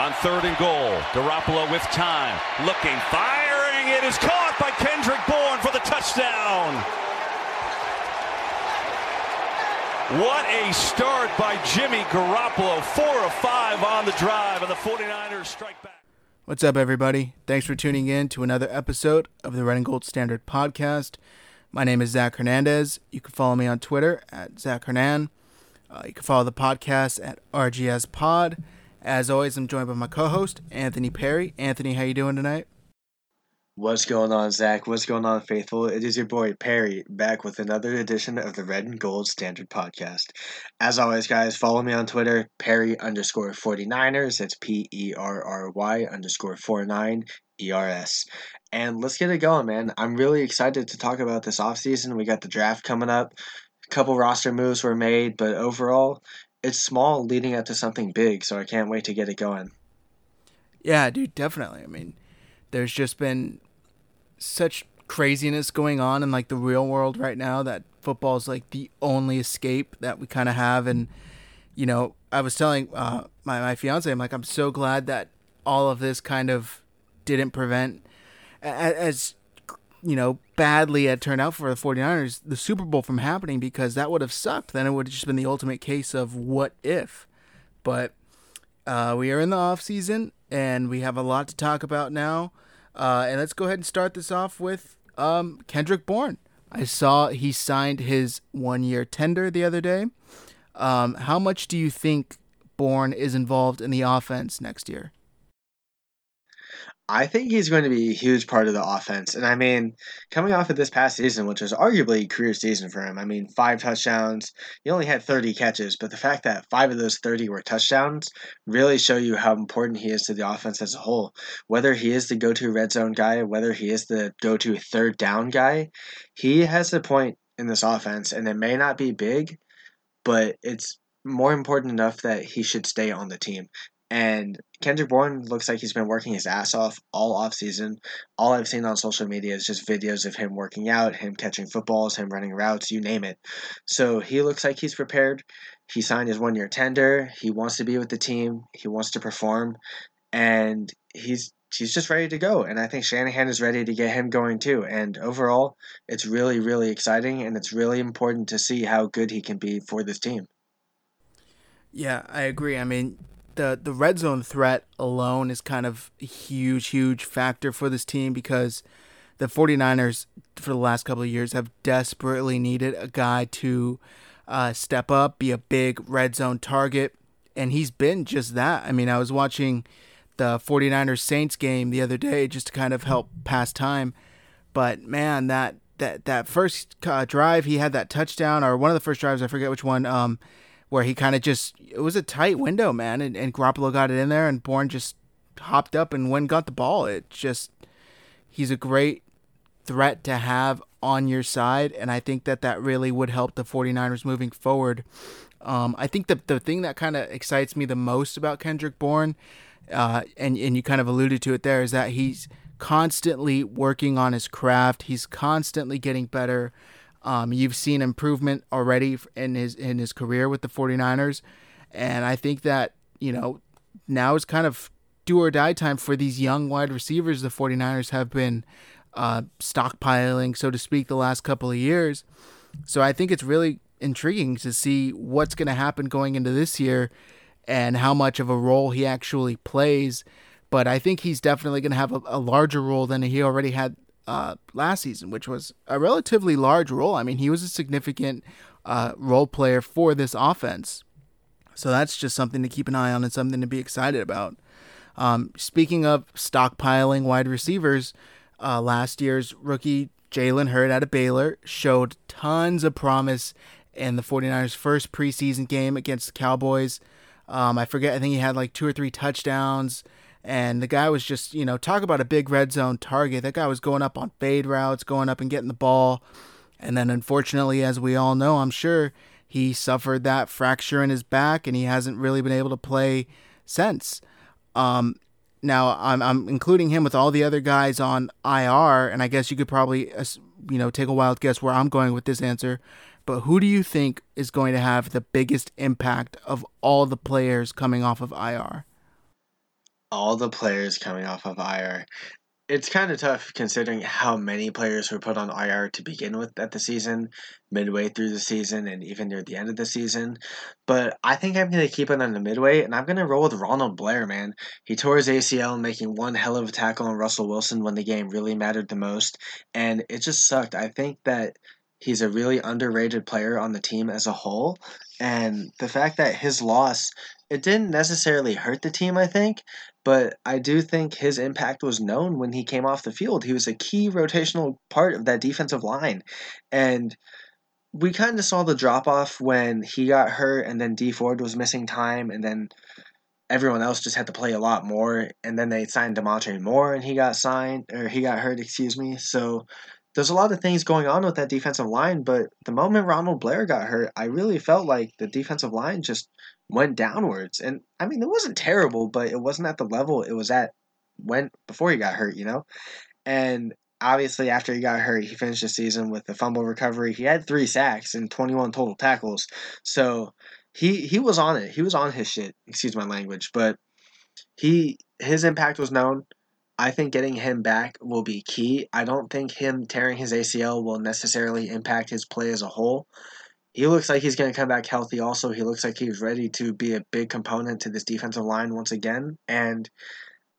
on third and goal. Garoppolo with time, looking, firing. It is caught by Kendrick Bourne for the touchdown. What a start by Jimmy Garoppolo. Four of five on the drive, and the 49ers strike back. What's up, everybody? Thanks for tuning in to another episode of the Red and Gold Standard Podcast. My name is Zach Hernandez. You can follow me on Twitter at Zach Hernan. Uh, you can follow the podcast at RGS Pod. As always, I'm joined by my co-host Anthony Perry. Anthony, how you doing tonight? What's going on, Zach? What's going on, faithful? It is your boy Perry back with another edition of the Red and Gold Standard Podcast. As always, guys, follow me on Twitter, Perry underscore 49ers. That's P E R R Y underscore 49 ERS. And let's get it going, man. I'm really excited to talk about this offseason. We got the draft coming up. A couple roster moves were made, but overall, it's small leading up to something big, so I can't wait to get it going. Yeah, dude, definitely. I mean, there's just been such craziness going on in like the real world right now that football is like the only escape that we kind of have and you know i was telling uh, my, my fiance i'm like i'm so glad that all of this kind of didn't prevent as you know badly it turned out for the 49ers the super bowl from happening because that would have sucked then it would have just been the ultimate case of what if but uh, we are in the off season and we have a lot to talk about now uh, and let's go ahead and start this off with um, Kendrick Bourne. I saw he signed his one year tender the other day. Um, how much do you think Bourne is involved in the offense next year? I think he's going to be a huge part of the offense. And I mean, coming off of this past season, which was arguably career season for him, I mean, five touchdowns. He only had 30 catches, but the fact that five of those 30 were touchdowns really show you how important he is to the offense as a whole. Whether he is the go to red zone guy, whether he is the go to third down guy, he has a point in this offense, and it may not be big, but it's more important enough that he should stay on the team. And Kendrick Bourne looks like he's been working his ass off all off season. All I've seen on social media is just videos of him working out, him catching footballs, him running routes, you name it. So he looks like he's prepared. He signed his one year tender. He wants to be with the team. He wants to perform, and he's he's just ready to go. And I think Shanahan is ready to get him going too. And overall, it's really really exciting, and it's really important to see how good he can be for this team. Yeah, I agree. I mean, the the red zone threat alone is kind of a huge huge factor for this team because the 49ers for the last couple of years have desperately needed a guy to uh, step up, be a big red zone target, and he's been just that. I mean, I was watching the 49ers Saints game the other day just to kind of help pass time, but man, that that that first uh, drive he had that touchdown or one of the first drives, I forget which one. Um, where he kind of just it was a tight window, man, and, and Garoppolo got it in there, and Bourne just hopped up and went and got the ball. It just he's a great threat to have on your side, and I think that that really would help the 49ers moving forward. Um, I think the the thing that kind of excites me the most about Kendrick Bourne, uh, and and you kind of alluded to it there, is that he's constantly working on his craft. He's constantly getting better. Um, you've seen improvement already in his in his career with the 49ers, and I think that you know now is kind of do or die time for these young wide receivers the 49ers have been uh, stockpiling, so to speak, the last couple of years. So I think it's really intriguing to see what's going to happen going into this year and how much of a role he actually plays. But I think he's definitely going to have a, a larger role than he already had uh, last season, which was a relatively large role. I mean, he was a significant uh, role player for this offense. So that's just something to keep an eye on and something to be excited about. Um, speaking of stockpiling wide receivers, uh, last year's rookie Jalen Hurd out of Baylor showed tons of promise in the 49ers' first preseason game against the Cowboys. Um, I forget, I think he had like two or three touchdowns. And the guy was just, you know, talk about a big red zone target. That guy was going up on fade routes, going up and getting the ball. And then, unfortunately, as we all know, I'm sure he suffered that fracture in his back and he hasn't really been able to play since. Um, now, I'm, I'm including him with all the other guys on IR, and I guess you could probably, you know, take a wild guess where I'm going with this answer. But who do you think is going to have the biggest impact of all the players coming off of IR? All the players coming off of IR. It's kind of tough considering how many players were put on IR to begin with at the season, midway through the season, and even near the end of the season. But I think I'm going to keep it on the midway, and I'm going to roll with Ronald Blair, man. He tore his ACL making one hell of a tackle on Russell Wilson when the game really mattered the most, and it just sucked. I think that he's a really underrated player on the team as a whole, and the fact that his loss it didn't necessarily hurt the team, I think, but I do think his impact was known when he came off the field. He was a key rotational part of that defensive line. And we kind of saw the drop off when he got hurt and then Dee Ford was missing time and then everyone else just had to play a lot more and then they signed Damontre Moore and he got signed or he got hurt, excuse me. So there's a lot of things going on with that defensive line, but the moment Ronald Blair got hurt, I really felt like the defensive line just went downwards. And I mean, it wasn't terrible, but it wasn't at the level it was at when before he got hurt, you know? And obviously after he got hurt, he finished the season with a fumble recovery. He had 3 sacks and 21 total tackles. So, he he was on it. He was on his shit, excuse my language, but he his impact was known. I think getting him back will be key. I don't think him tearing his ACL will necessarily impact his play as a whole. He looks like he's going to come back healthy also. He looks like he's ready to be a big component to this defensive line once again. And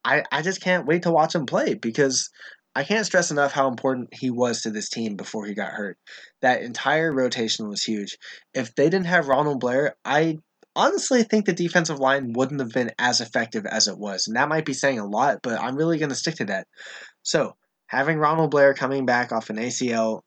I, I just can't wait to watch him play because I can't stress enough how important he was to this team before he got hurt. That entire rotation was huge. If they didn't have Ronald Blair, I honestly think the defensive line wouldn't have been as effective as it was. And that might be saying a lot, but I'm really going to stick to that. So, having Ronald Blair coming back off an ACL,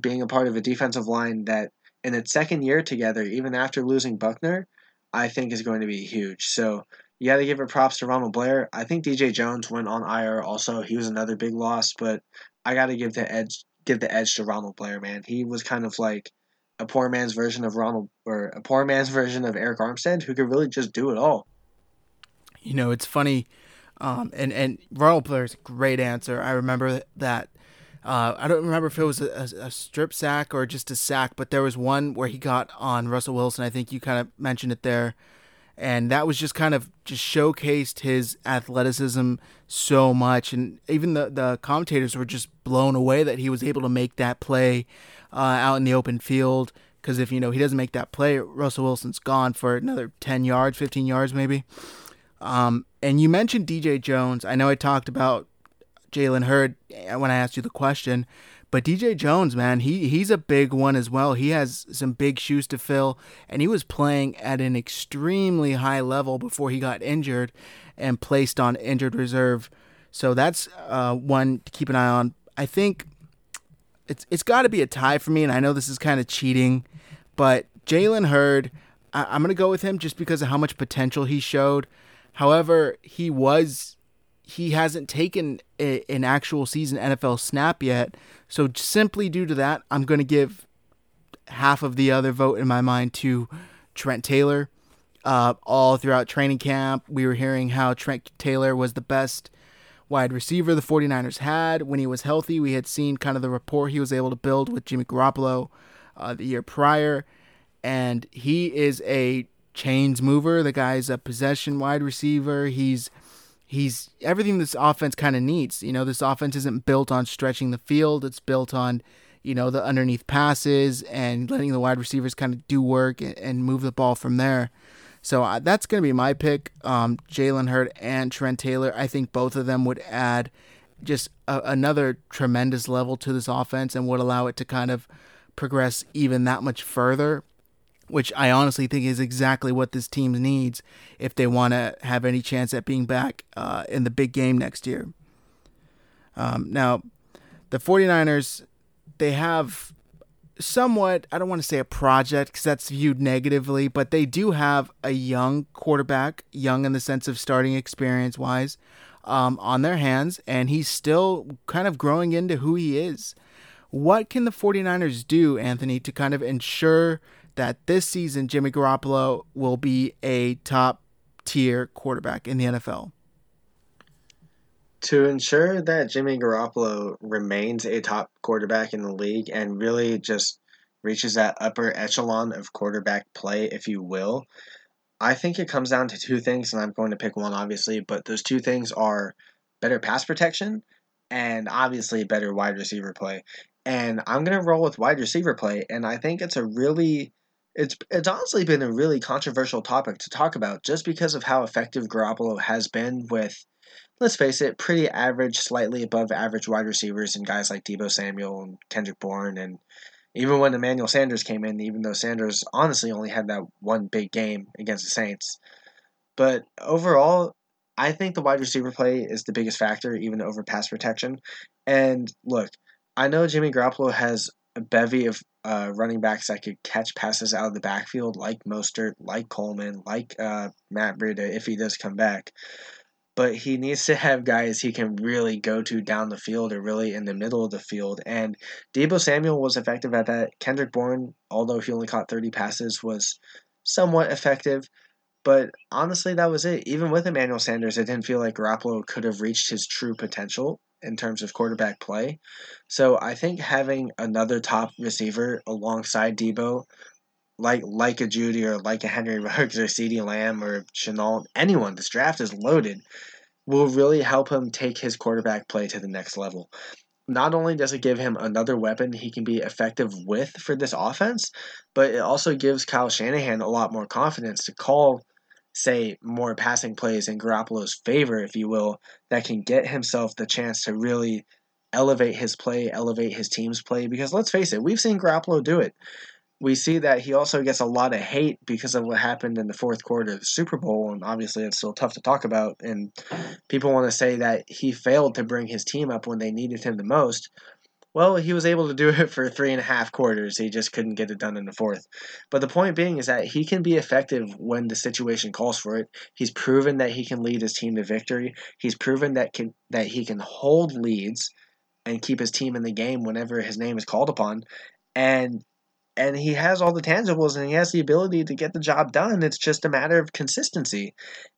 being a part of a defensive line that in its second year together, even after losing Buckner, I think is going to be huge. So, you got to give it props to Ronald Blair. I think DJ Jones went on IR also. He was another big loss, but I got to give the edge give the edge to Ronald Blair, man. He was kind of like a poor man's version of Ronald or a poor man's version of Arik Armstead who could really just do it all. You know, it's funny, um, and and Ronald Blair's great answer. I remember that. Uh, I don't remember if it was a, a, a, strip sack or just a sack, but there was one where he got on Russell Wilson. I think you kind of mentioned it there, and that was just kind of just showcased his athleticism so much, and even the the commentators were just blown away that he was able to make that play uh, out in the open field. Because if you know he doesn't make that play, Russell Wilson's gone for another ten yards, fifteen yards maybe. Um, and you mentioned DJ Jones. I know I talked about Jalen Hurd uh, when I asked you the question, but DJ Jones, man, he he's a big one as well. He has some big shoes to fill, and he was playing at an extremely high level before he got injured and placed on injured reserve. So that's uh, one to keep an eye on. I think it's it's got to be a tie for me, and I know this is kind of cheating, but Jalen Hurd, I, am gonna go with him just because of how much potential he showed. However, he was he hasn't taken a, an actual season NFL snap yet, so simply due to that, I'm gonna give half of the other vote in my mind to Trent Taylor. Uh, all throughout training camp, we were hearing how Trent Taylor was the best wide receiver the 49ers had. When he was healthy, we had seen kind of the rapport he was able to build with Jimmy Garoppolo uh, the year prior. And he is a chains mover. The guy's a possession wide receiver. He's he's everything this offense kind of needs. You know, this offense isn't built on stretching the field. It's built on, you know, the underneath passes and letting the wide receivers kind of do work and, and move the ball from there. So uh, that's going to be my pick. Um, Jalen Hurd and Trent Taylor. I think both of them would add just a, another tremendous level to this offense and would allow it to kind of progress even that much further. Which I honestly think is exactly what this team needs if they want to have any chance at being back uh, in the big game next year. Um, now, the 49ers, they have somewhat, I don't want to say a project because that's viewed negatively, but they do have a young quarterback, young in the sense of starting experience wise, um, on their hands, and he's still kind of growing into who he is. What can the 49ers do, Anthony, to kind of ensure that this season Jimmy Garoppolo will be a top tier quarterback in the NFL? to ensure that Jimmy Garoppolo remains a top quarterback in the league and really just reaches that upper echelon of quarterback play, if you will, I think it comes down to two things, and I'm going to pick one, obviously, but those two things are better pass protection and obviously better wide receiver play. And I'm going to roll with wide receiver play, and I think it's a really it's it's honestly been a really controversial topic to talk about just because of how effective Garoppolo has been with let's face it, pretty average, slightly above average wide receivers and guys like Deebo Samuel and Kendrick Bourne and even when Emmanuel Sanders came in, even though Sanders honestly only had that one big game against the Saints. But overall, I think the wide receiver play is the biggest factor, even over pass protection. And look, I know Jimmy Garoppolo has a bevy of uh, running backs that could catch passes out of the backfield, like Mostert, like Coleman, like uh, Matt Breida, if he does come back but he needs to have guys he can really go to down the field or really in the middle of the field. And Deebo Samuel was effective at that. Kendrick Bourne, although he only caught 30 passes, was somewhat effective. But honestly, that was it. Even with Emmanuel Sanders, it didn't feel like Garoppolo could have reached his true potential in terms of quarterback play. So I think having another top receiver alongside Deebo like like a Jeudy or like a Henry Ruggs or CeeDee Lamb or Shenault, anyone, this draft is loaded, will really help him take his quarterback play to the next level. Not only does it give him another weapon he can be effective with for this offense, but it also gives Kyle Shanahan a lot more confidence to call, say, more passing plays in Garoppolo's favor, if you will, that can get himself the chance to really elevate his play, elevate his team's play. Because let's face it, we've seen Garoppolo do it we see that he also gets a lot of hate because of what happened in the fourth quarter of the Super Bowl, and obviously it's still tough to talk about. And people want to say that he failed to bring his team up when they needed him the most. Well, he was able to do it for three and a half quarters. He just couldn't get it done in the fourth. But the point being is that he can be effective when the situation calls for it. He's proven that he can lead his team to victory. He's proven that can that he can hold leads and keep his team in the game whenever his name is called upon. And and he has all the tangibles and he has the ability to get the job done. It's just a matter of consistency.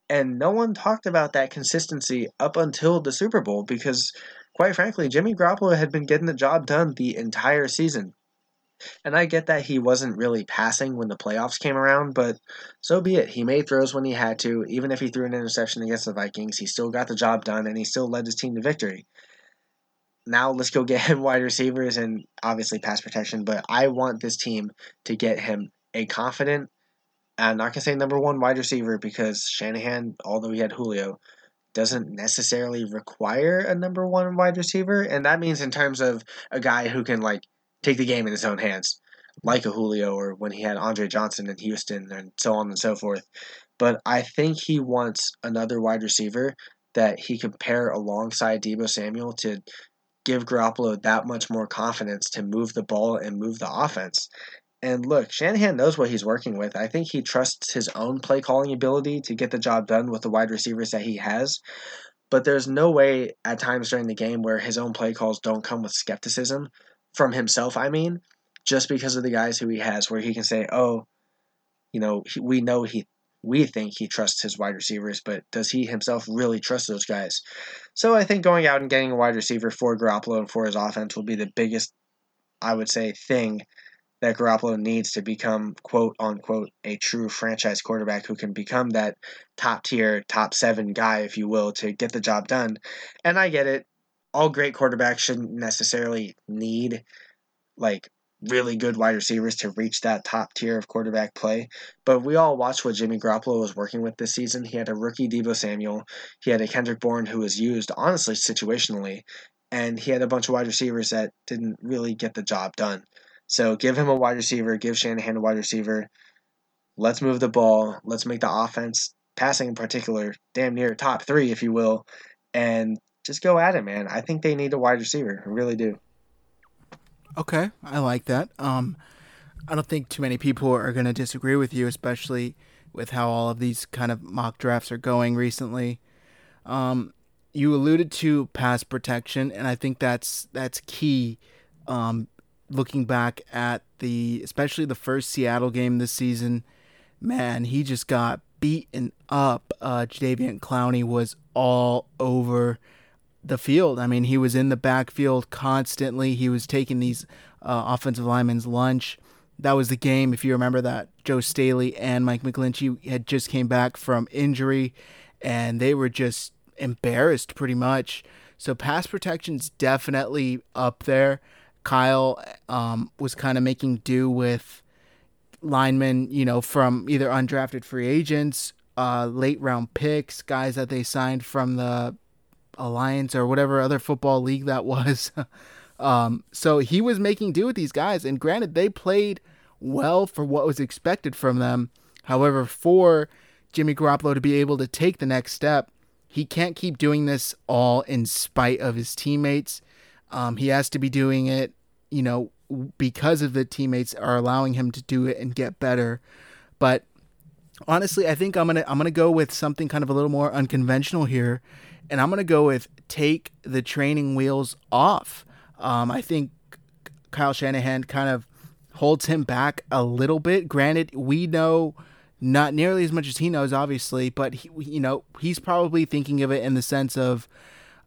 And no one talked about that consistency up until the Super Bowl because, quite frankly, Jimmy Garoppolo had been getting the job done the entire season. And I get that he wasn't really passing when the playoffs came around, but so be it. He made throws when he had to. Even if he threw an interception against the Vikings, he still got the job done and he still led his team to victory now let's go get him wide receivers and obviously pass protection. But I want this team to get him a confident, I'm not going to say number one wide receiver because Shanahan, although he had Julio, doesn't necessarily require a number one wide receiver. And that means in terms of a guy who can like take the game in his own hands, like a Julio or when he had Andre Johnson in Houston and so on and so forth. But I think he wants another wide receiver that he can pair alongside Deebo Samuel to give Garoppolo that much more confidence to move the ball and move the offense. And look, Shanahan knows what he's working with. I think he trusts his own play calling ability to get the job done with the wide receivers that he has. But there's no way at times during the game where his own play calls don't come with skepticism from himself, I mean, just because of the guys who he has, where he can say, oh, you know, we know he we think he trusts his wide receivers, but does he himself really trust those guys? So I think going out and getting a wide receiver for Garoppolo and for his offense will be the biggest, I would say, thing that Garoppolo needs to become quote unquote a true franchise quarterback who can become that top tier, top seven guy, if you will, to get the job done. And I get it. All great quarterbacks shouldn't necessarily need like really good wide receivers to reach that top tier of quarterback play. But we all watched what Jimmy Garoppolo was working with this season. He had a rookie Deebo Samuel. He had a Kendrick Bourne who was used honestly situationally, and he had a bunch of wide receivers that didn't really get the job done. So give him a wide receiver. Give Shanahan a wide receiver. Let's move the ball. Let's make the offense, passing in particular, damn near top three, if you will, and just go at it, man. I think they need a wide receiver. I really do. Okay, I like that. Um, I don't think too many people are going to disagree with you, especially with how all of these kind of mock drafts are going recently. Um, you alluded to pass protection, and I think that's that's key. Um, looking back at the, especially the first Seattle game this season, man, he just got beaten up. Uh, Jadeveon Clowney was all over the field. I mean, he was in the backfield constantly. He was taking these uh, offensive linemen's lunch. that was the game, if you remember that. Joe Staley and Mike McGlinchey had just came back from injury, and they were just embarrassed pretty much. So pass protection's definitely up there. Kyle um, was kind of making do with linemen, you know, from either undrafted free agents, uh, late round picks, guys that they signed from the Alliance or whatever other football league that was. um, so he was making do with these guys, and granted, they played well for what was expected from them. However, for Jimmy Garoppolo to be able to take the next step, he can't keep doing this all in spite of his teammates. Um, he has to be doing it, you know, because of the teammates are allowing him to do it and get better. But honestly, I think I'm gonna I'm gonna go with something kind of a little more unconventional here, and I'm gonna go with take the training wheels off. Um, I think Kyle Shanahan kind of holds him back a little bit. Granted, we know not nearly as much as he knows, obviously, but he, you know he's probably thinking of it in the sense of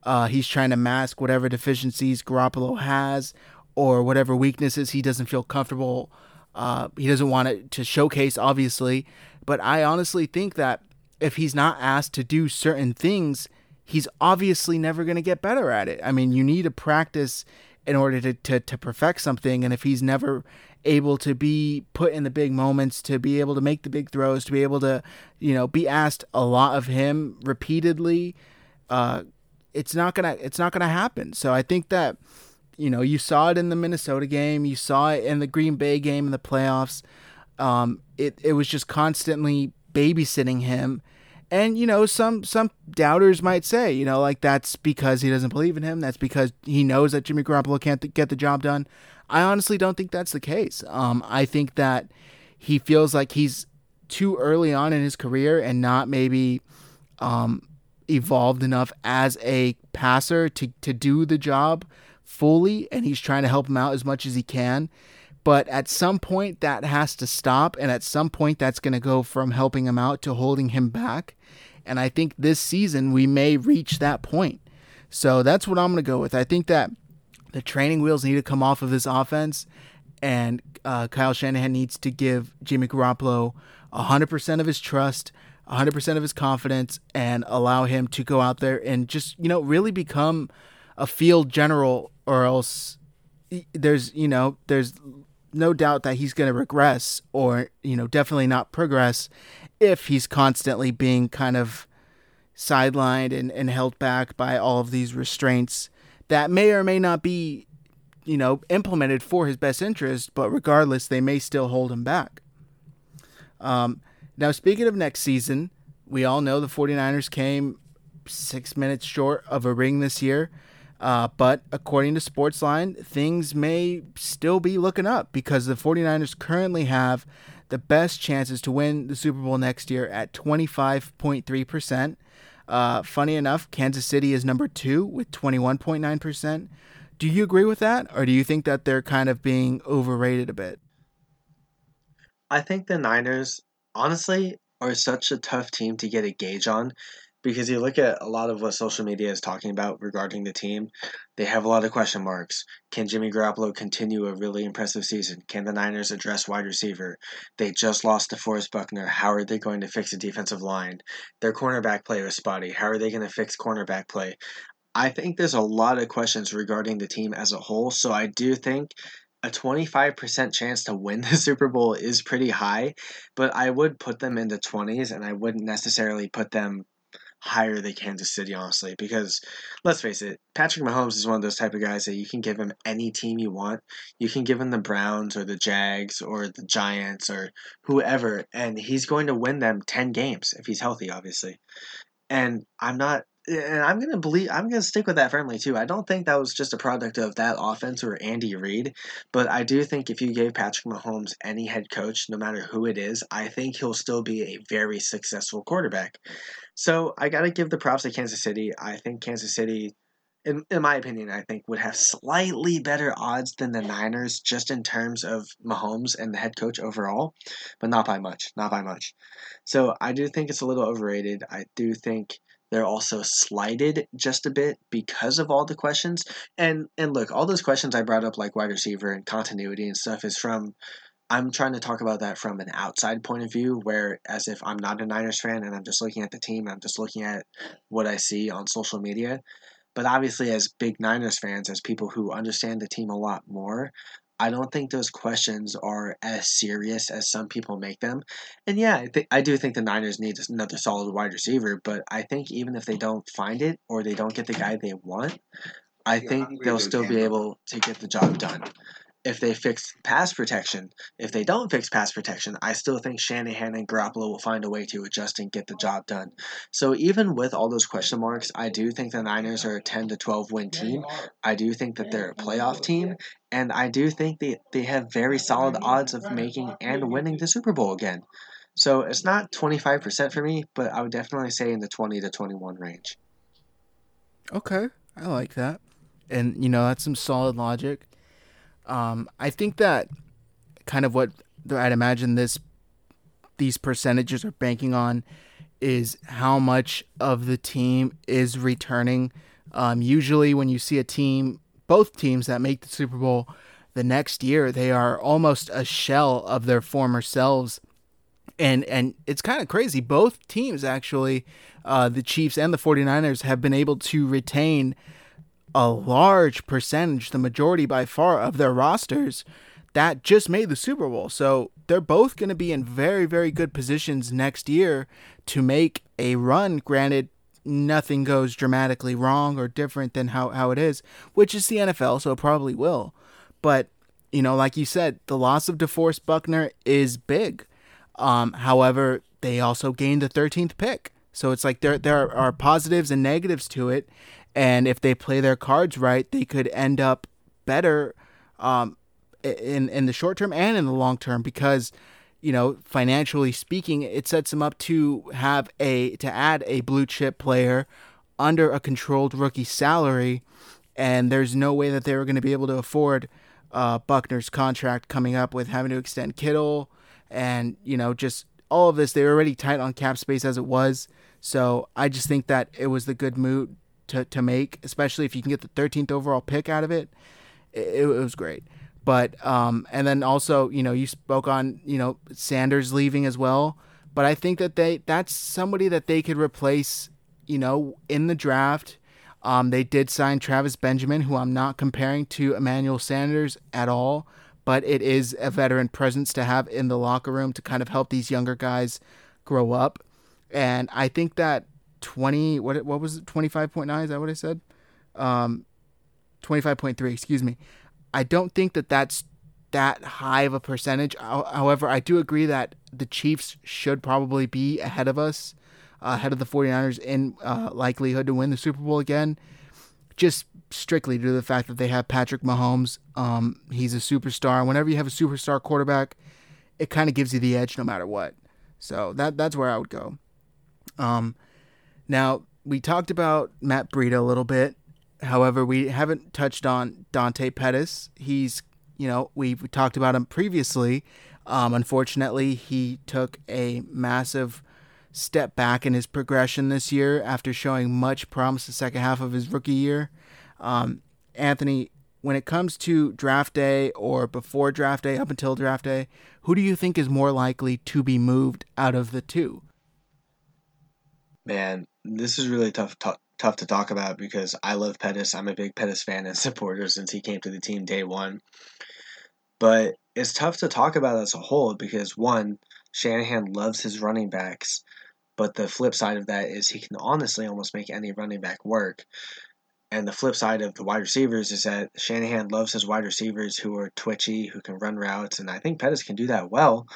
uh, he's trying to mask whatever deficiencies Garoppolo has or whatever weaknesses he doesn't feel comfortable. Uh, he doesn't want it to showcase, obviously. But I honestly think that if he's not asked to do certain things, he's obviously never going to get better at it. I mean, you need to practice in order to, to, to perfect something. And if he's never able to be put in the big moments, to be able to make the big throws, to be able to, you know, be asked a lot of him repeatedly, uh, it's not gonna it's not gonna happen. So I think that you know, you saw it in the Minnesota game, you saw it in the Green Bay game in the playoffs. Um, it it was just constantly babysitting him. And you know, some some doubters might say, you know, like that's because he doesn't believe in him. That's because he knows that Jimmy Garoppolo can't th- get the job done. I honestly don't think that's the case. Um, I think that he feels like he's too early on in his career and not maybe um, evolved enough as a passer to to do the job fully and he's trying to help him out as much as he can. But at some point, that has to stop. And at some point, that's going to go from helping him out to holding him back. And I think this season, we may reach that point. So that's what I'm going to go with. I think that the training wheels need to come off of this offense. And uh, Kyle Shanahan needs to give Jimmy Garoppolo 100% of his trust, 100% of his confidence, and allow him to go out there and just, you know, really become a field general or else there's you know there's no doubt that he's going to regress or you know definitely not progress if he's constantly being kind of sidelined and, and held back by all of these restraints that may or may not be you know implemented for his best interest but regardless they may still hold him back. Um, now speaking of next season we all know the 49ers came six minutes short of a ring this year uh, but according to Sportsline, things may still be looking up because the 49ers currently have the best chances to win the Super Bowl next year at 25.3%. Uh, funny enough, Kansas City is number two with 21.9%. Do you agree with that, or do you think that they're kind of being overrated a bit? I think the Niners, honestly, are such a tough team to get a gauge on because you look at a lot of what social media is talking about regarding the team, they have a lot of question marks. Can Jimmy Garoppolo continue a really impressive season? Can the Niners address wide receiver? They just lost to Forrest Buckner. How are they going to fix the defensive line? Their cornerback play was spotty. How are they going to fix cornerback play? I think there's a lot of questions regarding the team as a whole, so I do think a 25% chance to win the Super Bowl is pretty high, but I would put them in the 20s and I wouldn't necessarily put them higher than Kansas City, honestly, because let's face it, Patrick Mahomes is one of those type of guys that you can give him any team you want. You can give him the Browns or the Jags or the Giants or whoever, and he's going to win them 10 games if he's healthy, obviously. And I'm not and I'm gonna believe I'm gonna stick with that firmly too. I don't think that was just a product of that offense or Andy Reid, but I do think if you gave Patrick Mahomes any head coach, no matter who it is, I think he'll still be a very successful quarterback. So I gotta give the props to Kansas City. I think Kansas City, in, in my opinion, I think would have slightly better odds than the Niners just in terms of Mahomes and the head coach overall, but not by much, not by much. So I do think it's a little overrated. I do think they're also slighted just a bit because of all the questions. And and look, all those questions I brought up, like wide receiver and continuity and stuff, is from I'm trying to talk about that from an outside point of view, where as if I'm not a Niners fan and I'm just looking at the team, I'm just looking at what I see on social media. But obviously, as big Niners fans, as people who understand the team a lot more, I don't think those questions are as serious as some people make them. And yeah, I, th- I do think the Niners need another solid wide receiver, but I think even if they don't find it or they don't get the guy they want, I think they'll still be able to get the job done if they fix pass protection. If they don't fix pass protection, I still think Shanahan and Garoppolo will find a way to adjust and get the job done. So even with all those question marks, I do think the Niners are a 10 to 12 win team. I do think that they're a playoff team, and I do think they, they have very solid odds of making and winning the Super Bowl again. So it's not 25% for me, but I would definitely say in the 20 to 21 range. Okay, I like that. And, you know, that's some solid logic. Um, I think that kind of what I'd imagine this these percentages are banking on is how much of the team is returning. Um, usually, when you see a team, both teams that make the Super Bowl the next year, they are almost a shell of their former selves. And, and it's kind of crazy. Both teams, actually, uh, the Chiefs and the 49ers, have been able to retain a large percentage, the majority by far of their rosters that just made the Super Bowl. So they're both going to be in very, very good positions next year to make a run. Granted, nothing goes dramatically wrong or different than how, how it is, which is the NFL, so it probably will. But, you know, like you said, the loss of DeForest Buckner is big. Um, however, they also gained the 13th pick. So it's like there there are positives and negatives to it, and if they play their cards right, they could end up better um, in in the short term and in the long term because you know financially speaking, it sets them up to have a to add a blue chip player under a controlled rookie salary, and there's no way that they were going to be able to afford uh, Buckner's contract coming up with having to extend Kittle and you know just all of this. They were already tight on cap space as it was. So I just think that it was the good move to, to make, especially if you can get the 13th overall pick out of it. It, it was great. But, um, and then also, you know, you spoke on, you know, Sanders leaving as well. But I think that they, that's somebody that they could replace, you know, in the draft. Um, they did sign Travis Benjamin, who I'm not comparing to Emmanuel Sanders at all, but it is a veteran presence to have in the locker room to kind of help these younger guys grow up. And I think that 20 what what was it 25.9 is that what I said? Um 25.3 excuse me. I don't think that that's that high of a percentage. However I do agree that the Chiefs should probably be ahead of us uh, ahead of the 49ers in uh, likelihood to win the Super Bowl again just strictly due to the fact that they have Patrick Mahomes. Um, he's a superstar. Whenever you have a superstar quarterback it kind of gives you the edge no matter what. So that that's where I would go. Um, now, we talked about Matt Breida a little bit. However, we haven't touched on Dante Pettis. He's, you know, we've talked about him previously. Um, unfortunately, he took a massive step back in his progression this year after showing much promise the second half of his rookie year. Um, Anthony, when it comes to draft day or before draft day, up until draft day, who do you think is more likely to be moved out of the two? Man, this is really tough t- tough to talk about because I love Pettis. I'm a big Pettis fan and supporter since he came to the team day one. But it's tough to talk about as a whole because one, Shanahan loves his running backs, but the flip side of that is he can honestly almost make any running back work. And the flip side of the wide receivers is that Shanahan loves his wide receivers who are twitchy, who can run routes, and I think Pettis can do that well.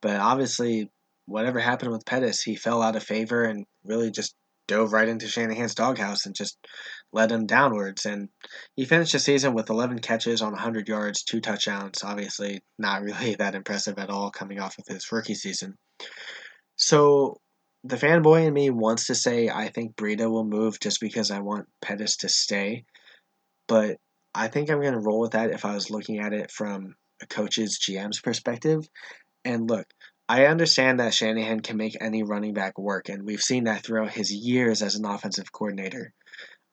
But obviously, whatever happened with Pettis, he fell out of favor and really just dove right into Shanahan's doghouse and just led him downwards. And he finished the season with 11 catches on 100 yards, two touchdowns. Obviously, not really that impressive at all coming off of his rookie season. So the fanboy in me wants to say I think Breida will move just because I want Pettis to stay. But I think I'm going to roll with that if I was looking at it from a coach's GM's perspective. And look, I understand that Shanahan can make any running back work, and we've seen that throughout his years as an offensive coordinator.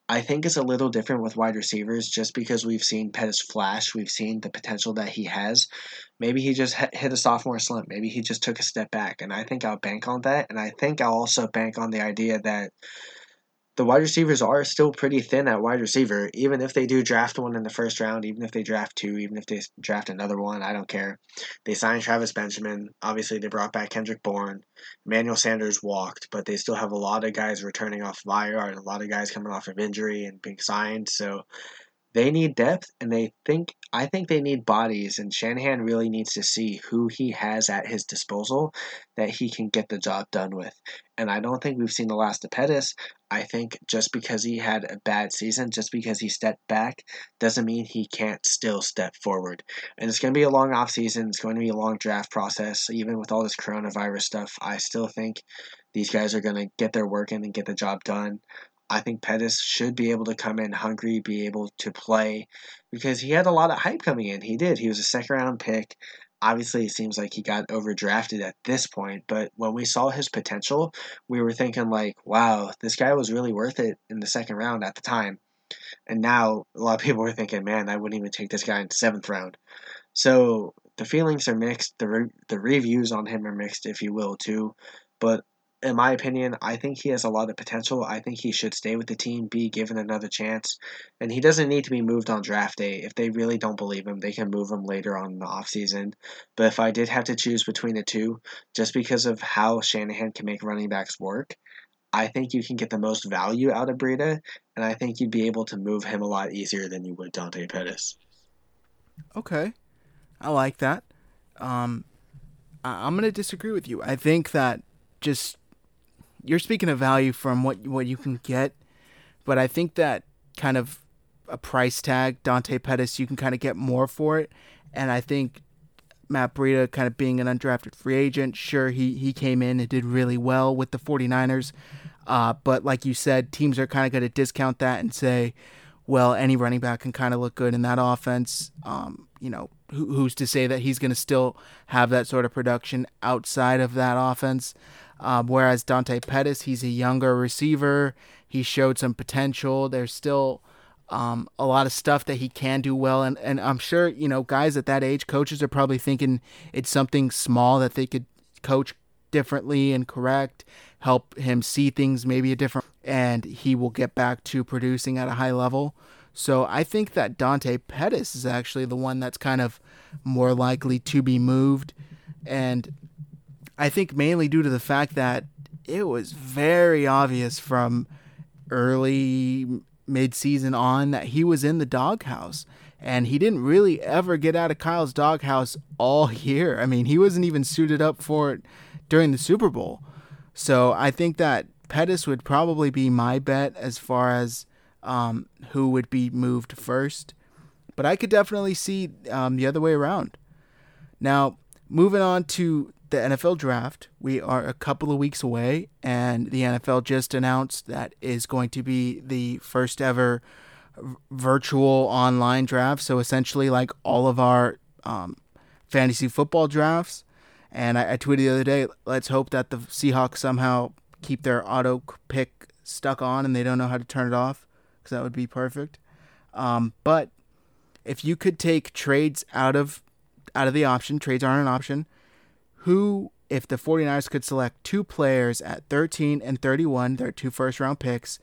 I think it's a little different with wide receivers just because we've seen Pettis flash. We've seen the potential that he has. Maybe he just hit a sophomore slump. Maybe he just took a step back. And I think I'll bank on that. And I think I'll also bank on the idea that the wide receivers are still pretty thin at wide receiver. Even if they do draft one in the first round, even if they draft two, even if they draft another one, I don't care. They signed Travis Benjamin. Obviously, they brought back Kendrick Bourne. Emmanuel Sanders walked, but they still have a lot of guys returning off IR and a lot of guys coming off of injury and being signed. So they need depth and they think I think they need bodies and Shanahan really needs to see who he has at his disposal that he can get the job done with. And I don't think we've seen the last of Pettis. I think just because he had a bad season, just because he stepped back, doesn't mean he can't still step forward. And it's going to be a long off season. It's going to be a long draft process. Even with all this coronavirus stuff, I still think these guys are going to get their work in and get the job done. I think Pettis should be able to come in hungry, be able to play, because he had a lot of hype coming in. He did. He was a second round pick. Obviously, it seems like he got overdrafted at this point, but when we saw his potential, we were thinking, like, wow, this guy was really worth it in the second round at the time. And now a lot of people are thinking, man, I wouldn't even take this guy in the seventh round. So the feelings are mixed. The, re- the reviews on him are mixed, if you will, too. But in my opinion, I think he has a lot of potential. I think he should stay with the team, be given another chance, and he doesn't need to be moved on draft day. If they really don't believe him, they can move him later on in the offseason. But if I did have to choose between the two, just because of how Shanahan can make running backs work, I think you can get the most value out of Breida, and I think you'd be able to move him a lot easier than you would Dante Pettis. Okay, I like that. Um, I- I'm going to disagree with you. I think that just you're speaking of value from what what you can get, but I think that kind of a price tag, Dante Pettis, you can kind of get more for it, and I think Matt Breida kind of being an undrafted free agent, sure he he came in and did really well with the 49ers, uh, but like you said, teams are kind of going to discount that and say, well, any running back can kind of look good in that offense. Um, you know, who, who's to say that he's going to still have that sort of production outside of that offense? Um, whereas Dante Pettis, he's a younger receiver. He showed some potential. There's still um, a lot of stuff that he can do well. And, and I'm sure, you know, guys at that age, coaches are probably thinking it's something small that they could coach differently and correct, help him see things maybe a different, and he will get back to producing at a high level. So I think that Dante Pettis is actually the one that's kind of more likely to be moved. And I think mainly due to the fact that it was very obvious from early mid-season on that he was in the doghouse and he didn't really ever get out of Kyle's doghouse all year. I mean, he wasn't even suited up for it during the Super Bowl. So I think that Pettis would probably be my bet as far as um, who would be moved first. But I could definitely see um, the other way around. Now, moving on to the NFL draft. We are a couple of weeks away, and the NFL just announced that is going to be the first ever virtual online draft. So essentially, like all of our um, fantasy football drafts. And I, I tweeted the other day, let's hope that the Seahawks somehow keep their auto pick stuck on and they don't know how to turn it off because that would be perfect. Um, but if you could take trades out of out of the option, trades aren't an option who, if the 49ers could select two players at 13 and 31, their two first round picks,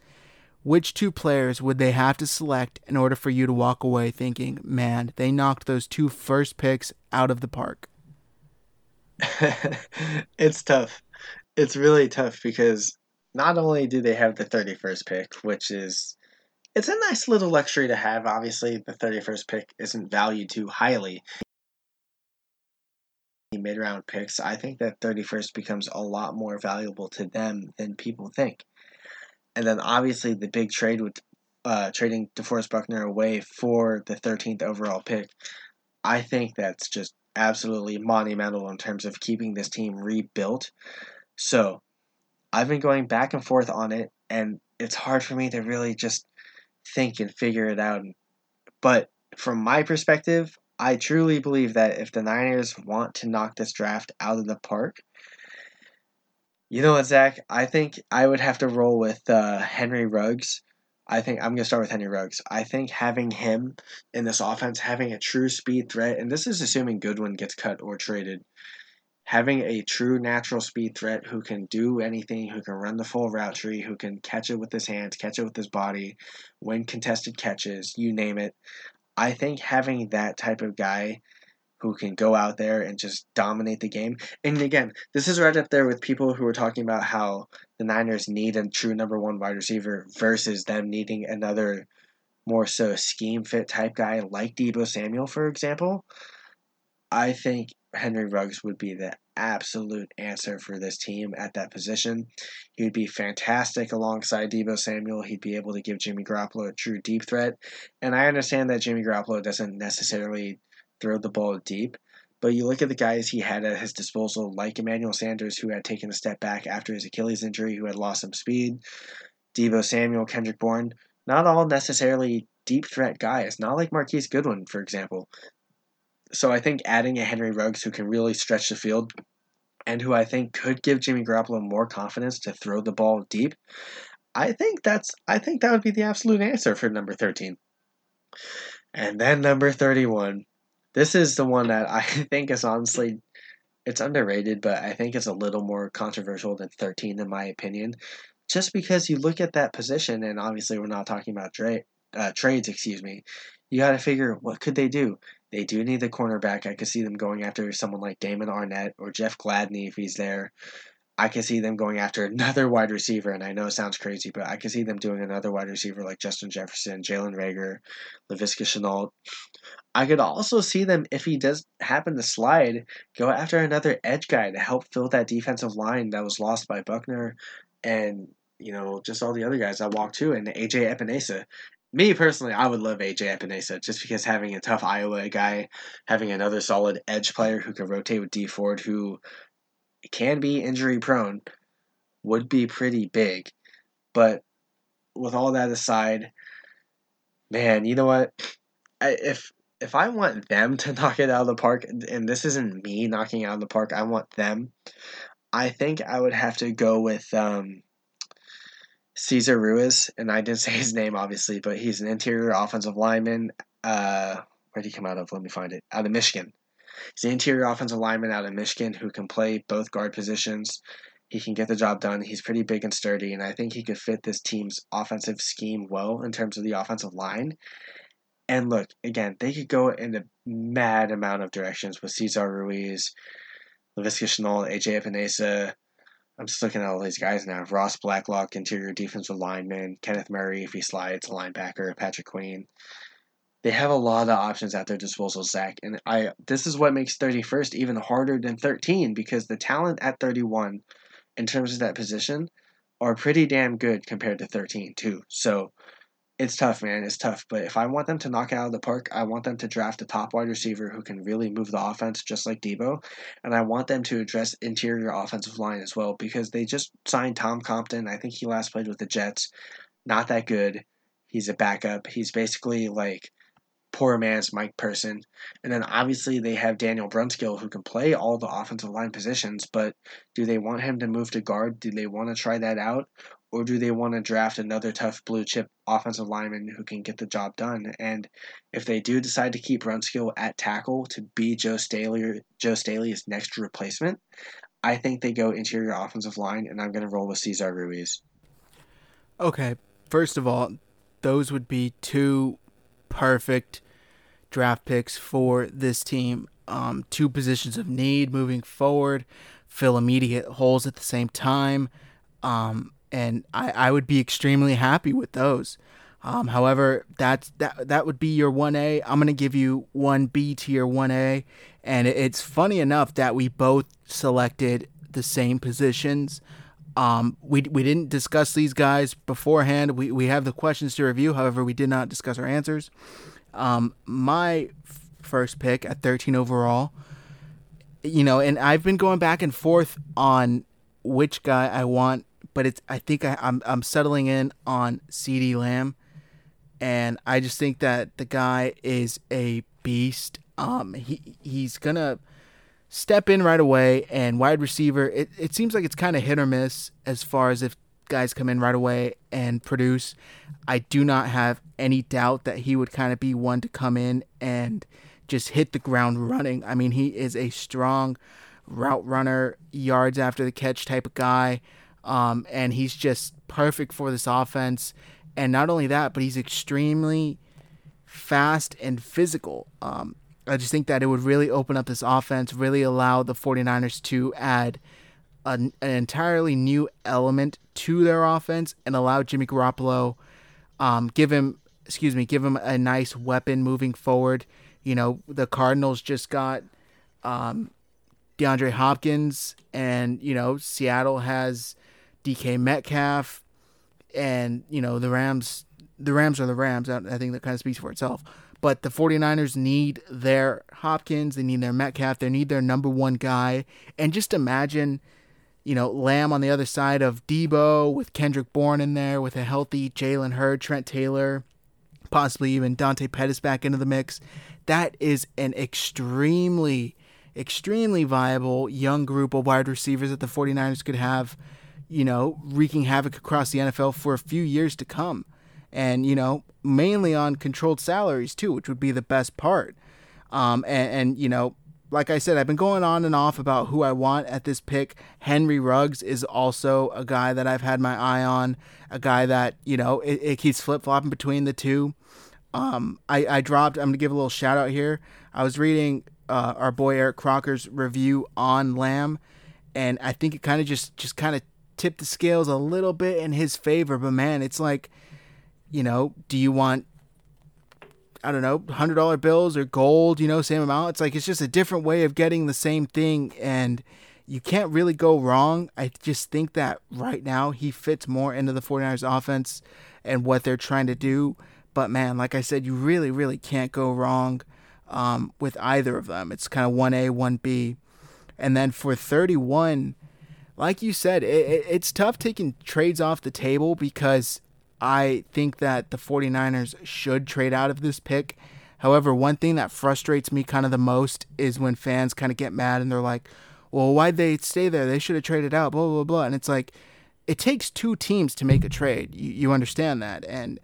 which two players would they have to select in order for you to walk away thinking, man, they knocked those two first picks out of the park? it's tough. It's really tough because not only do they have the 31st pick, which is it's a nice little luxury to have. Obviously, the 31st pick isn't valued too highly mid round picks, I think that 31st becomes a lot more valuable to them than people think. And then obviously the big trade with uh, trading DeForest Buckner away for the 13th overall pick, I think that's just absolutely monumental in terms of keeping this team rebuilt. So I've been going back and forth on it, and it's hard for me to really just think and figure it out. But from my perspective, I truly believe that if the Niners want to knock this draft out of the park, you know what, Zach? I think I would have to roll with uh, Henry Ruggs. I think I'm going to start with Henry Ruggs. I think having him in this offense, having a true speed threat, and this is assuming Goodwin gets cut or traded, having a true natural speed threat who can do anything, who can run the full route tree, who can catch it with his hands, catch it with his body, win contested catches, you name it. I think having that type of guy who can go out there and just dominate the game. And again, this is right up there with people who are talking about how the Niners need a true number one wide receiver versus them needing another more so scheme fit type guy like Deebo Samuel, for example. I think Henry Ruggs would be the absolute answer for this team at that position. He would be fantastic alongside Deebo Samuel. He'd be able to give Jimmy Garoppolo a true deep threat. And I understand that Jimmy Garoppolo doesn't necessarily throw the ball deep, but you look at the guys he had at his disposal, like Emmanuel Sanders, who had taken a step back after his Achilles injury, who had lost some speed, Deebo Samuel, Kendrick Bourne, not all necessarily deep threat guys, not like Marquise Goodwin, for example. So I think adding a Henry Ruggs who can really stretch the field and who I think could give Jimmy Garoppolo more confidence to throw the ball deep, I think that's I think that would be the absolute answer for number 13. And then number 31. This is the one that I think is honestly it's underrated, but I think it's a little more controversial than 13 in my opinion. Just because you look at that position, and obviously we're not talking about tra- uh, trades, excuse me. You got to figure what could they do. They do need the cornerback. I could see them going after someone like Damon Arnette or Jeff Gladney if he's there. I can see them going after another wide receiver, and I know it sounds crazy, but I can see them doing another wide receiver like Justin Jefferson, Jalen Reagor, Laviska Shenault. I could also see them, if he does happen to slide, go after another edge guy to help fill that defensive line that was lost by Buckner and, you know, just all the other guys that walked too, and AJ Epenesa me personally, I would love AJ Epenesa just because having a tough Iowa guy, having another solid edge player who can rotate with Dee Ford, who can be injury prone, would be pretty big. But with all that aside, man, you know what? If if I want them to knock it out of the park, and this isn't me knocking out of the park, I want them. I think I would have to go with um, Cesar Ruiz, and I didn't say his name obviously, but he's an interior offensive lineman. Uh, where did he come out of? Let me find it. Out of Michigan. He's an interior offensive lineman out of Michigan who can play both guard positions. He can get the job done. He's pretty big and sturdy, and I think he could fit this team's offensive scheme well in terms of the offensive line. And look, again, they could go in a mad amount of directions with Cesar Ruiz, Laviska Shenault, AJ Epenesa, I'm just looking at all these guys now. Ross Blacklock, interior defensive lineman. Kenneth Murray, if he slides, linebacker. Patrick Queen. They have a lot of options at their disposal, Zach. And I this is what makes 31st even harder than 13 because the talent at 31 in terms of that position are pretty damn good compared to 13 too. So it's tough, man. It's tough. But if I want them to knock it out of the park, I want them to draft a top wide receiver who can really move the offense just like Deebo. And I want them to address interior offensive line as well because they just signed Tom Compton. I think he last played with the Jets. Not that good. He's a backup. He's basically like poor man's Mike Person. And then obviously they have Daniel Brunskill who can play all the offensive line positions, but do they want him to move to guard? Do they want to try that out? or do they want to draft another tough blue chip offensive lineman who can get the job done? And if they do decide to keep Brunskill at tackle to be Joe Staley, Joe Staley's next replacement, I think they go interior offensive line, and I'm going to roll with Cesar Ruiz. Okay, first of all, those would be two perfect draft picks for this team. Um, two positions of need moving forward, fill immediate holes at the same time. Um, and I, I would be extremely happy with those. Um, however, that's that that would be your one A. I'm gonna give you one B to your one A, and it's funny enough that we both selected the same positions. Um, we we didn't discuss these guys beforehand. We we have the questions to review. However, we did not discuss our answers. Um, my f- first pick at 13 overall, you know, and I've been going back and forth on which guy I want but it's I think I, I'm I'm settling in on CeeDee Lamb, and I just think that the guy is a beast. Um, he he's gonna step in right away, and wide receiver. It it seems like it's kind of hit or miss as far as if guys come in right away and produce. I do not have any doubt that he would kind of be one to come in and just hit the ground running. I mean, he is a strong route runner, yards after the catch type of guy, um, and he's just perfect for this offense. And not only that, but he's extremely fast and physical. Um, I just think that it would really open up this offense, really allow the 49ers to add an, an entirely new element to their offense and allow Jimmy Garoppolo, um, give him, excuse me, give him a nice weapon moving forward. You know, the Cardinals just got um, DeAndre Hopkins, and, you know, Seattle has DK Metcalf, and, you know, the Rams, the Rams are the Rams. I think that kind of speaks for itself. But the 49ers need their Hopkins, they need their Metcalf, they need their number one guy. And just imagine, you know, Lamb on the other side of Deebo with Kendrick Bourne in there with a healthy Jalen Hurd, Trent Taylor, possibly even Dante Pettis back into the mix. That is an extremely, extremely viable young group of wide receivers that the 49ers could have, you know, wreaking havoc across the NFL for a few years to come and you know mainly on controlled salaries too, which would be the best part. Um, and, and you know, like I said, I've been going on and off about who I want at this pick. Henry Ruggs is also a guy that I've had my eye on, a guy that you know it, it keeps flip flopping between the two. Um, I, I dropped. I'm gonna give a little shout out here. I was reading uh, our boy Eric Crocker's review on Lamb, and I think it kind of just just kind of tipped the scales a little bit in his favor. But man, it's like you know, do you want I don't know, hundred dollar bills or gold, you know, same amount. It's like it's just a different way of getting the same thing and you can't really go wrong. I just think that right now he fits more into the 49ers offense and what they're trying to do. But man, like I said, you really, really can't go wrong um, with either of them. It's kind of 1A, 1B. And then for 31, like you said, it, it, it's tough taking trades off the table because I think that the 49ers should trade out of this pick. However, one thing that frustrates me kind of the most is when fans kind of get mad and they're like, well, why'd they stay there? They should have traded out, blah, blah, blah. And it's like, it takes two teams to make a trade. You, you understand that. And,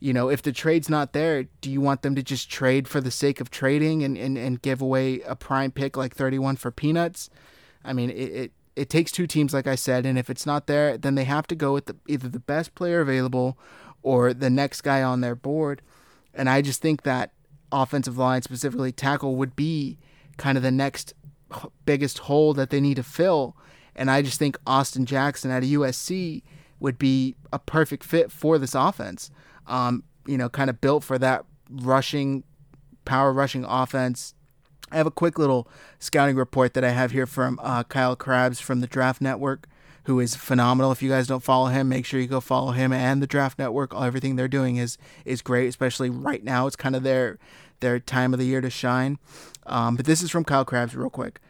you know, if the trade's not there, do you want them to just trade for the sake of trading and, and, and give away a prime pick like 31 for peanuts? I mean, it, it it takes two teams, like I said, and if it's not there, then they have to go with the, either the best player available or the next guy on their board. And I just think that offensive line, specifically tackle, would be kind of the next biggest hole that they need to fill. And I just think Austin Jackson at USC would be a perfect fit for this offense. Um, you know, kind of built for that rushing, power rushing offense I have a quick little scouting report that I have here from uh, Kyle Crabbs from the Draft Network, who is phenomenal. If you guys don't follow him, make sure you go follow him and the Draft Network. Everything they're doing is is great, especially right now. It's kind of their their time of the year to shine. Um, but this is from Kyle Crabbs, real quick.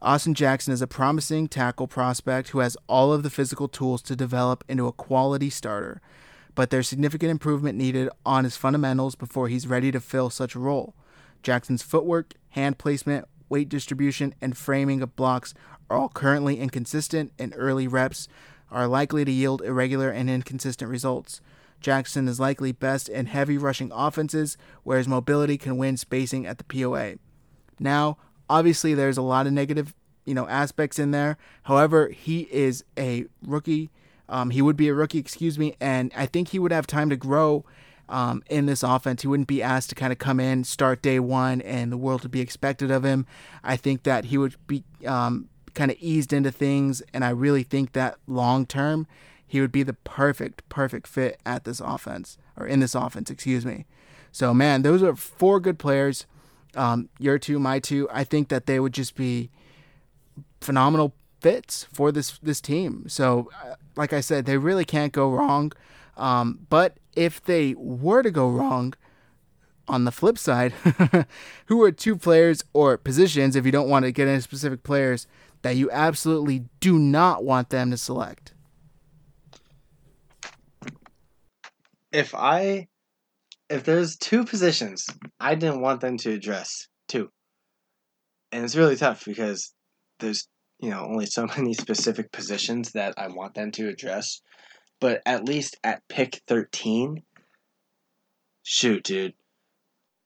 Austin Jackson is a promising tackle prospect who has all of the physical tools to develop into a quality starter, but there's significant improvement needed on his fundamentals before he's ready to fill such a role. Jackson's footwork, hand placement, weight distribution, and framing of blocks are all currently inconsistent, and early reps are likely to yield irregular and inconsistent results. Jackson is likely best in heavy rushing offenses, where his mobility can win spacing at the POA. Now, obviously, there's a lot of negative, you know, aspects in there. However, he is a rookie. Um, he would be a rookie, excuse me, and I think he would have time to grow um, in this offense. He wouldn't be asked to kind of come in, start day one, and the world would be expected of him. I think that he would be um, kind of eased into things, and I really think that long term, he would be the perfect, perfect fit at this offense or in this offense, excuse me. So, man, those are four good players. Um, your two, my two. I think that they would just be phenomenal fits for this this team. So, uh, like I said, they really can't go wrong. Um, but if they were to go wrong, on the flip side, who are two players or positions, if you don't want to get into specific players, that you absolutely do not want them to select? If I, if there's two positions, I didn't want them to address two. And it's really tough because there's, you know, only so many specific positions that I want them to address. But at least at pick 13, shoot, dude.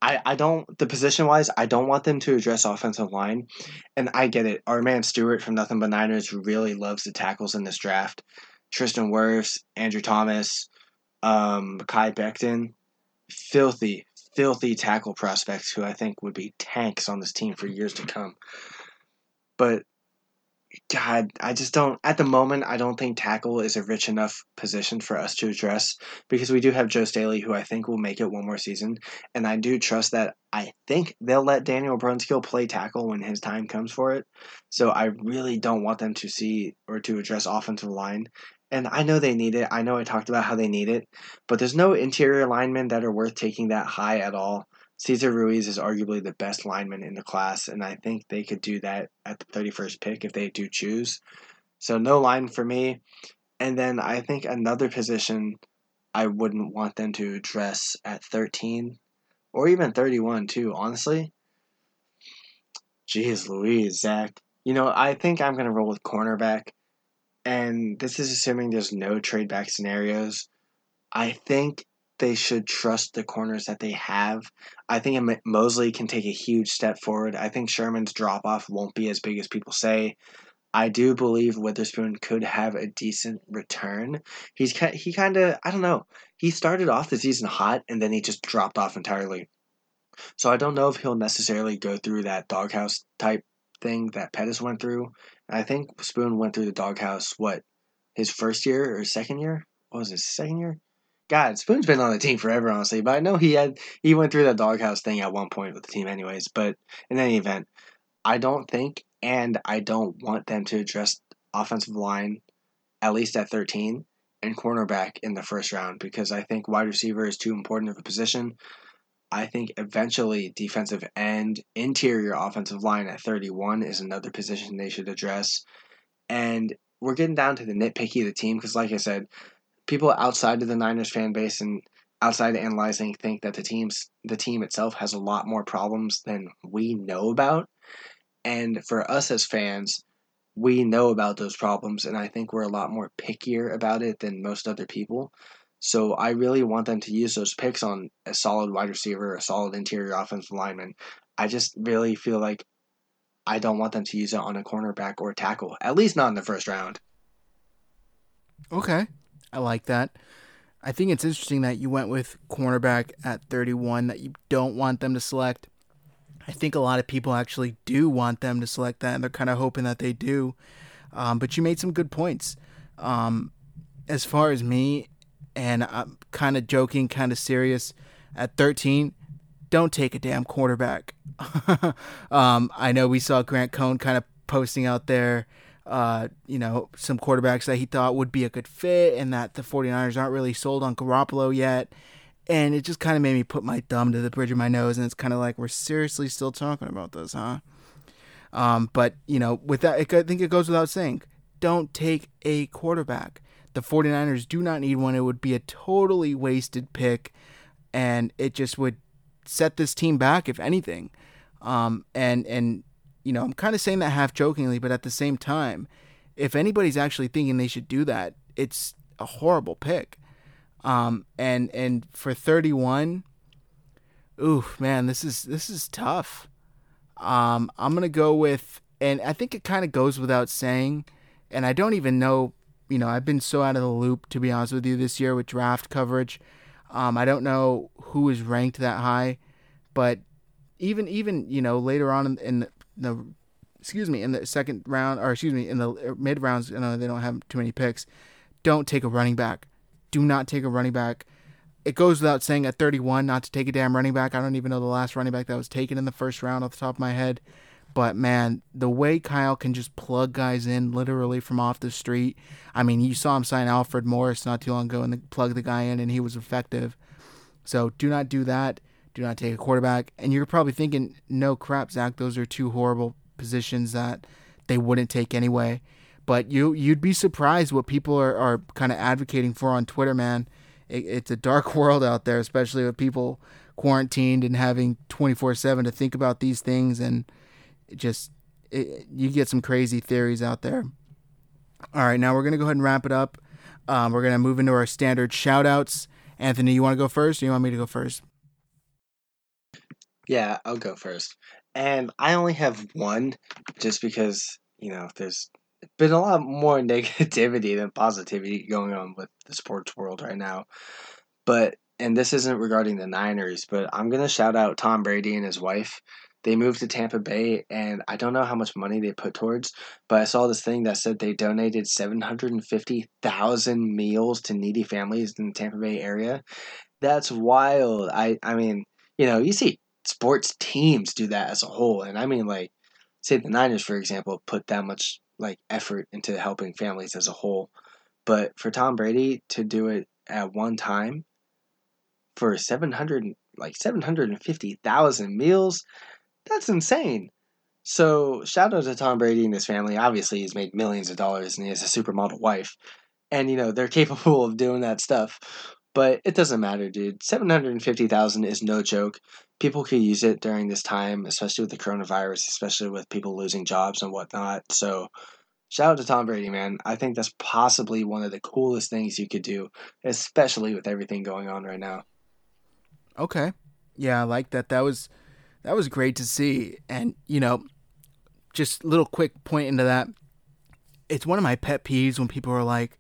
I, I don't the position wise I don't want them to address offensive line, and I get it. Our man Stewart from Nothing But Niners really loves the tackles in this draft. Tristan Wirfs, Andrew Thomas, um, Kai Becton, filthy, filthy tackle prospects who I think would be tanks on this team for years to come. But God, I just don't. At the moment, I don't think tackle is a rich enough position for us to address because we do have Joe Staley, who I think will make it one more season, and I do trust that. I think they'll let Daniel Brunskill play tackle when his time comes for it. So I really don't want them to see or to address offensive line. And I know they need it. I know I talked about how they need it, but there's no interior linemen that are worth taking that high at all. Cesar Ruiz is arguably the best lineman in the class, and I think they could do that at the 31st pick if they do choose. So no line for me. And then I think another position I wouldn't want them to address at 13 or even 31 too, honestly. Jeez Louise, Zach. You know, I think I'm going to roll with cornerback. And this is assuming there's no trade back scenarios. I think they should trust the corners that they have. I think Moseley can take a huge step forward. I think Sherman's drop off won't be as big as people say. I do believe Witherspoon could have a decent return. He's he kind of I don't know. He started off the season hot and then he just dropped off entirely. So I don't know if he'll necessarily go through that doghouse type thing that Pettis went through. I think Spoon went through the doghouse what his first year or second year? What was his second year? God, Spoon's been on the team forever, honestly. But I know he had he went through that doghouse thing at one point with the team, anyways. But in any event, I don't think, and I don't want them to address offensive line, at least at thirteen, and cornerback in the first round because I think wide receiver is too important of a position. I think eventually defensive end, interior offensive line at 31 is another position they should address. And we're getting down to the nitpicky of the team because, like I said, people outside of the Niners fan base and outside analyzing think that the team's the team itself has a lot more problems than we know about. And for us as fans, we know about those problems and I think we're a lot more pickier about it than most other people. So I really want them to use those picks on a solid wide receiver, a solid interior offensive lineman. I just really feel like I don't want them to use it on a cornerback or a tackle, at least not in the first round. Okay. I like that. I think it's interesting that you went with cornerback at 31 that you don't want them to select. I think a lot of people actually do want them to select that, and they're kind of hoping that they do. Um, but you made some good points. Um, as far as me, and I'm kind of joking, kind of serious, at 13, don't take a damn quarterback. um, I know we saw Grant Cohn kind of posting out there uh, you know, some quarterbacks that he thought would be a good fit and that the 49ers aren't really sold on Garoppolo yet. And it just kind of made me put my thumb to the bridge of my nose. And it's kind of like, we're seriously still talking about this, huh? Um, but, you know, with that, I think it goes without saying don't take a quarterback. The 49ers do not need one. It would be a totally wasted pick. And it just would set this team back, if anything. Um, and, and, you know, I'm kind of saying that half jokingly, but at the same time, if anybody's actually thinking they should do that, it's a horrible pick. Um, and and for 31, ooh man, this is this is tough. Um, I'm gonna go with, and I think it kind of goes without saying, and I don't even know. You know, I've been so out of the loop to be honest with you this year with draft coverage. Um, I don't know who is ranked that high, but even even you know later on in, in the excuse me in the second round or excuse me in the mid rounds. You know they don't have too many picks. Don't take a running back. Do not take a running back. It goes without saying at 31 not to take a damn running back. I don't even know the last running back that was taken in the first round off the top of my head. But man, the way Kyle can just plug guys in literally from off the street. I mean, you saw him sign Alfred Morris not too long ago and plug the guy in, and he was effective. So do not do that do not take a quarterback. And you're probably thinking, no crap, Zach, those are two horrible positions that they wouldn't take anyway. But you you'd be surprised what people are, are kind of advocating for on Twitter, man. It, it's a dark world out there, especially with people quarantined and having 24 7 to think about these things. And it just, it, you get some crazy theories out there. All right, now we're going to go ahead and wrap it up. um, we're gonna move into our standard shout outs. Anthony, you want to go first, or you want me to go first? Yeah, I'll go first. And I only have one just because, you know, there's been a lot more negativity than positivity going on with the sports world right now. But, and this isn't regarding the Niners, but I'm going to shout out Tom Brady and his wife. They moved to Tampa Bay, and I don't know how much money they put towards, but I saw this thing that said they donated 750,000 meals to needy families in the Tampa Bay area. That's wild. I, I mean, you know, you see sports teams do that as a whole. And I mean, like, say the Niners, for example, put that much like effort into helping families as a whole. But for Tom Brady to do it at one time for 700 like 750,000 meals, that's insane. So, shout out to Tom Brady and his family. Obviously, he's made millions of dollars and he has a supermodel wife. And you know, they're capable of doing that stuff. But it doesn't matter, dude. 750,000 is no joke. People could use it during this time, especially with the coronavirus, especially with people losing jobs and whatnot. So, shout out to Tom Brady, man. I think that's possibly one of the coolest things you could do, especially with everything going on right now. Okay. Yeah, I like that. That was that was great to see. And, you know, just little quick point into that. It's one of my pet peeves when people are like,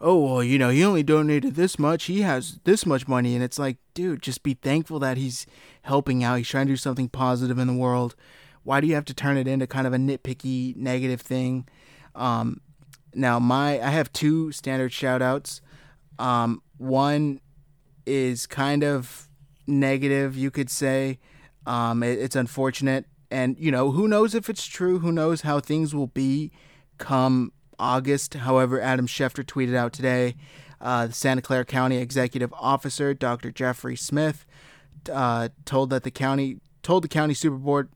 oh well you know he only donated this much. He has this much money. And it's like dude just be thankful that he's helping out. He's trying to do something positive in the world. Why do you have to turn it into kind of a nitpicky negative thing? Um, now my i have two standard shout outs um, one is kind of negative you could say. Um, it, it's unfortunate. And you know who knows if it's true? Who knows how things will be come August. However, Adam Schefter tweeted out today uh, the Santa Clara County Executive Officer, Dr. Jeffrey Smith, uh, told that the county told the county super board,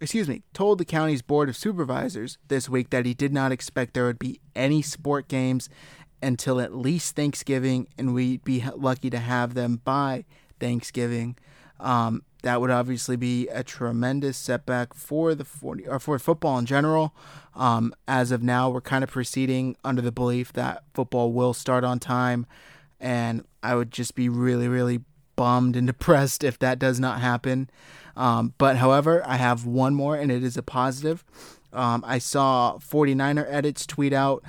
excuse me, told the county's board of supervisors this week that he did not expect there would be any sport games until at least Thanksgiving, and we'd be lucky to have them by Thanksgiving. Um, that would obviously be a tremendous setback for the 40 or for football in general. Um, as of now, we're kind of proceeding under the belief that football will start on time, and I would just be really, really bummed and depressed if that does not happen. Um, but however, I have one more, and it is a positive. Um, I saw 49er edits tweet out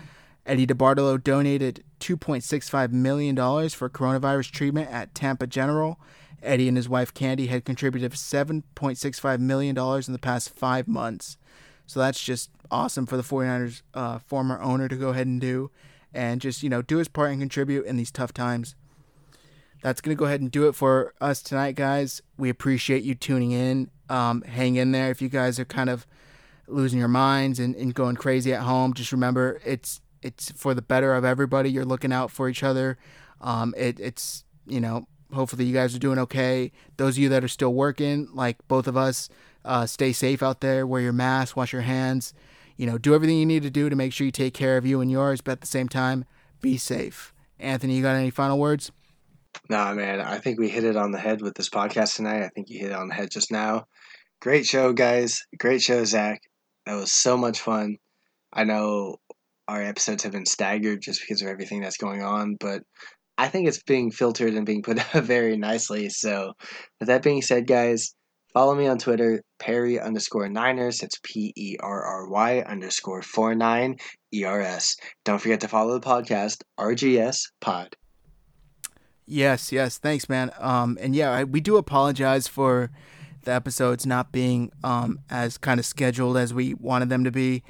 Eddie DeBartolo donated $2.65 million for coronavirus treatment at Tampa General. Eddie and his wife Candy had contributed $7.65 million in the past five months. So that's just awesome for the 49ers uh, former owner to go ahead and do and just, you know, do his part and contribute in these tough times. That's going to go ahead and do it for us tonight, guys. We appreciate you tuning in. Um, hang in there. If you guys are kind of losing your minds and, and going crazy at home, just remember it's it's for the better of everybody. You're looking out for each other. Um, it, it's, you know, hopefully you guys are doing okay. Those of you that are still working, like both of us, uh, stay safe out there. Wear your mask, wash your hands. You know, do everything you need to do to make sure you take care of you and yours, but at the same time, be safe. Anthony, you got any final words? Nah, man. I think we hit it on the head with this podcast tonight. I think you hit it on the head just now. Great show, guys. Great show, Zach. That was so much fun. I know our episodes have been staggered just because of everything that's going on, but I think it's being filtered and being put out very nicely. So, with that being said, guys, follow me on Twitter, Perry underscore Niners. It's P E R R Y underscore four nine E R S. Don't forget to follow the podcast, RGS Pod. Yes, yes, thanks, man. Um, and yeah, I, we do apologize for the episodes not being um as kind of scheduled as we wanted them to be.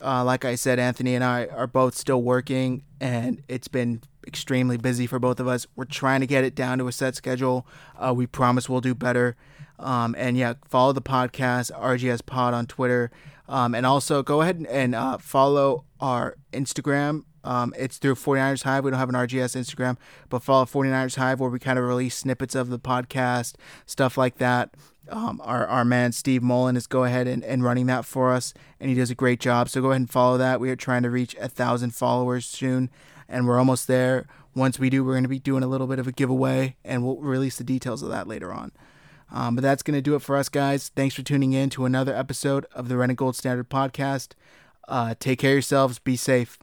Uh, like I said, Anthony and I are both still working, and it's been extremely busy for both of us. We're trying to get it down to a set schedule. Uh, we promise we'll do better. Um, and yeah, follow the podcast, RGS Pod on Twitter. Um, and also go ahead and uh, follow our Instagram. Um, it's through 49ers Hive. We don't have an RGS Instagram, but follow 49ers Hive where we kind of release snippets of the podcast, stuff like that. Um, our, our man Steve Mullen is go ahead and, and running that for us, and he does a great job. So go ahead and follow that. We are trying to reach a thousand followers soon and we're almost there. Once we do, we're going to be doing a little bit of a giveaway, and we'll release the details of that later on. Um, but that's going to do it for us, guys. Thanks for tuning in to another episode of the Gold Standard Podcast. Uh, take care of yourselves. Be safe.